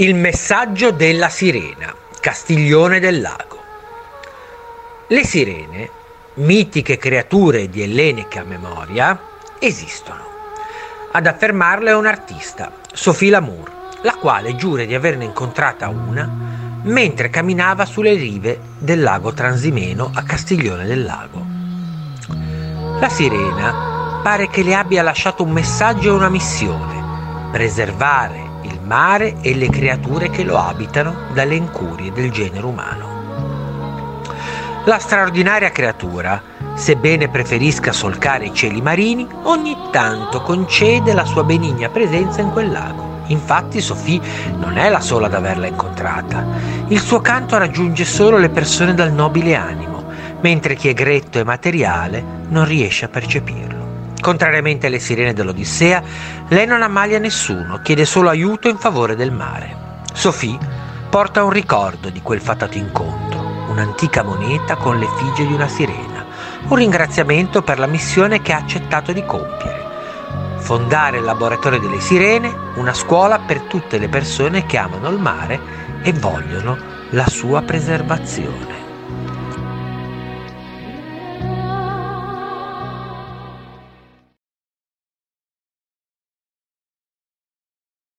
Il messaggio della sirena, Castiglione del Lago. Le sirene, mitiche creature di ellenica memoria, esistono. Ad affermarlo è un artista, Sophie Lamour, la quale giura di averne incontrata una mentre camminava sulle rive del lago Transimeno a Castiglione del Lago. La sirena pare che le abbia lasciato un messaggio e una missione, preservare il mare e le creature che lo abitano dalle incurie del genere umano. La straordinaria creatura, sebbene preferisca solcare i cieli marini, ogni tanto concede la sua benigna presenza in quel lago. Infatti Sophie non è la sola ad averla incontrata. Il suo canto raggiunge solo le persone dal nobile animo, mentre chi è gretto e materiale non riesce a percepirlo. Contrariamente alle sirene dell'Odissea, lei non ammalia nessuno, chiede solo aiuto in favore del mare. Sophie porta un ricordo di quel fatato incontro, un'antica moneta con l'effigie di una sirena, un ringraziamento per la missione che ha accettato di compiere. Fondare il laboratorio delle sirene, una scuola per tutte le persone che amano il mare e vogliono la sua preservazione.